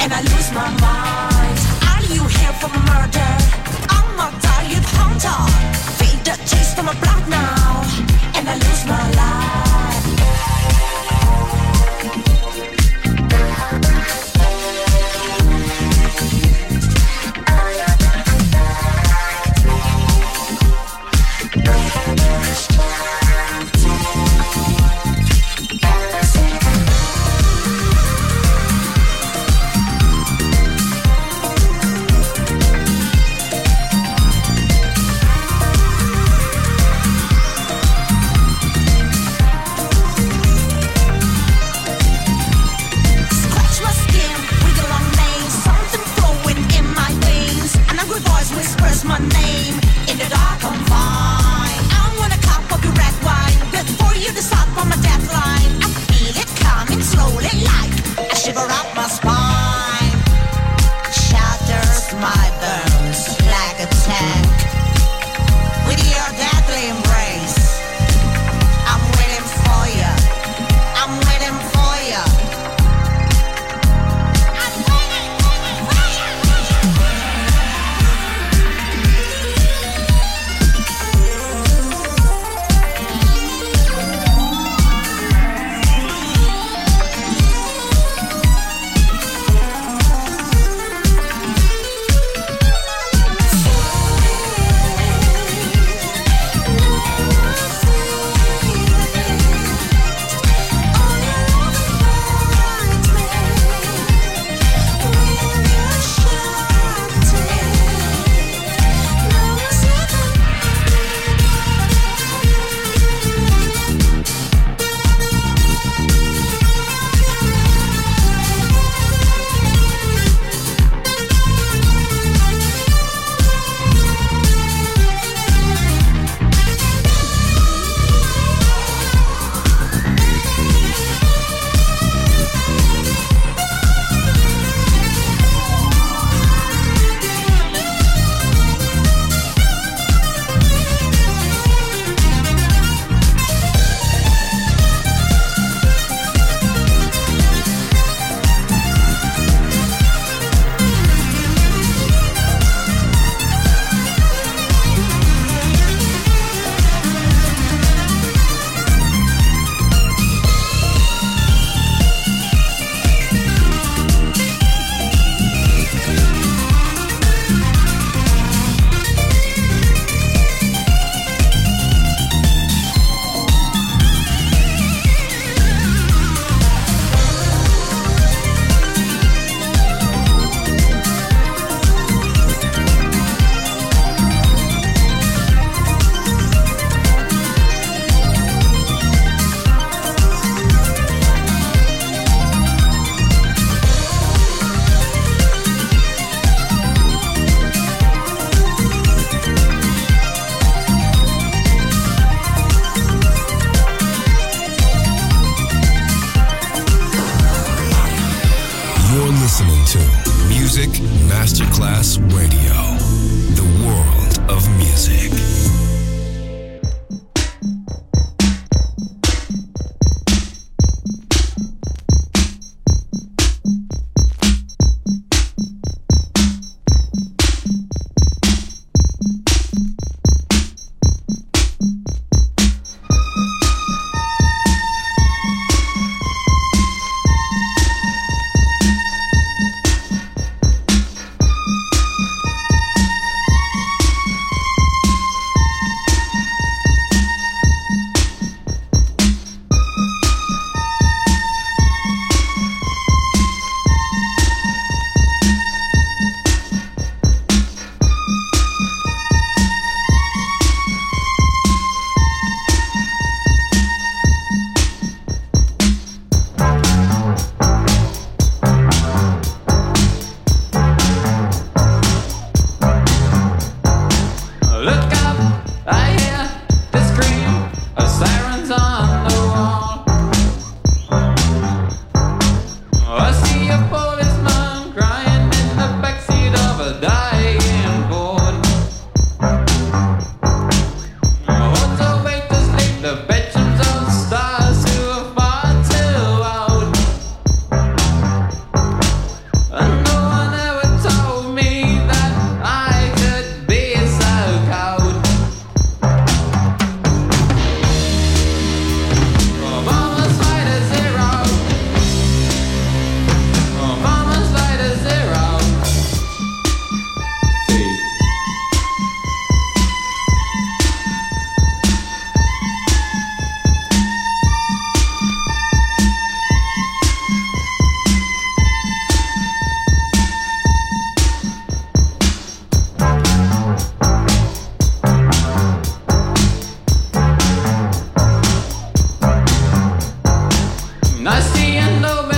and I lose my mind. Are you here for murder? I'm a diet hunter. I see a no man.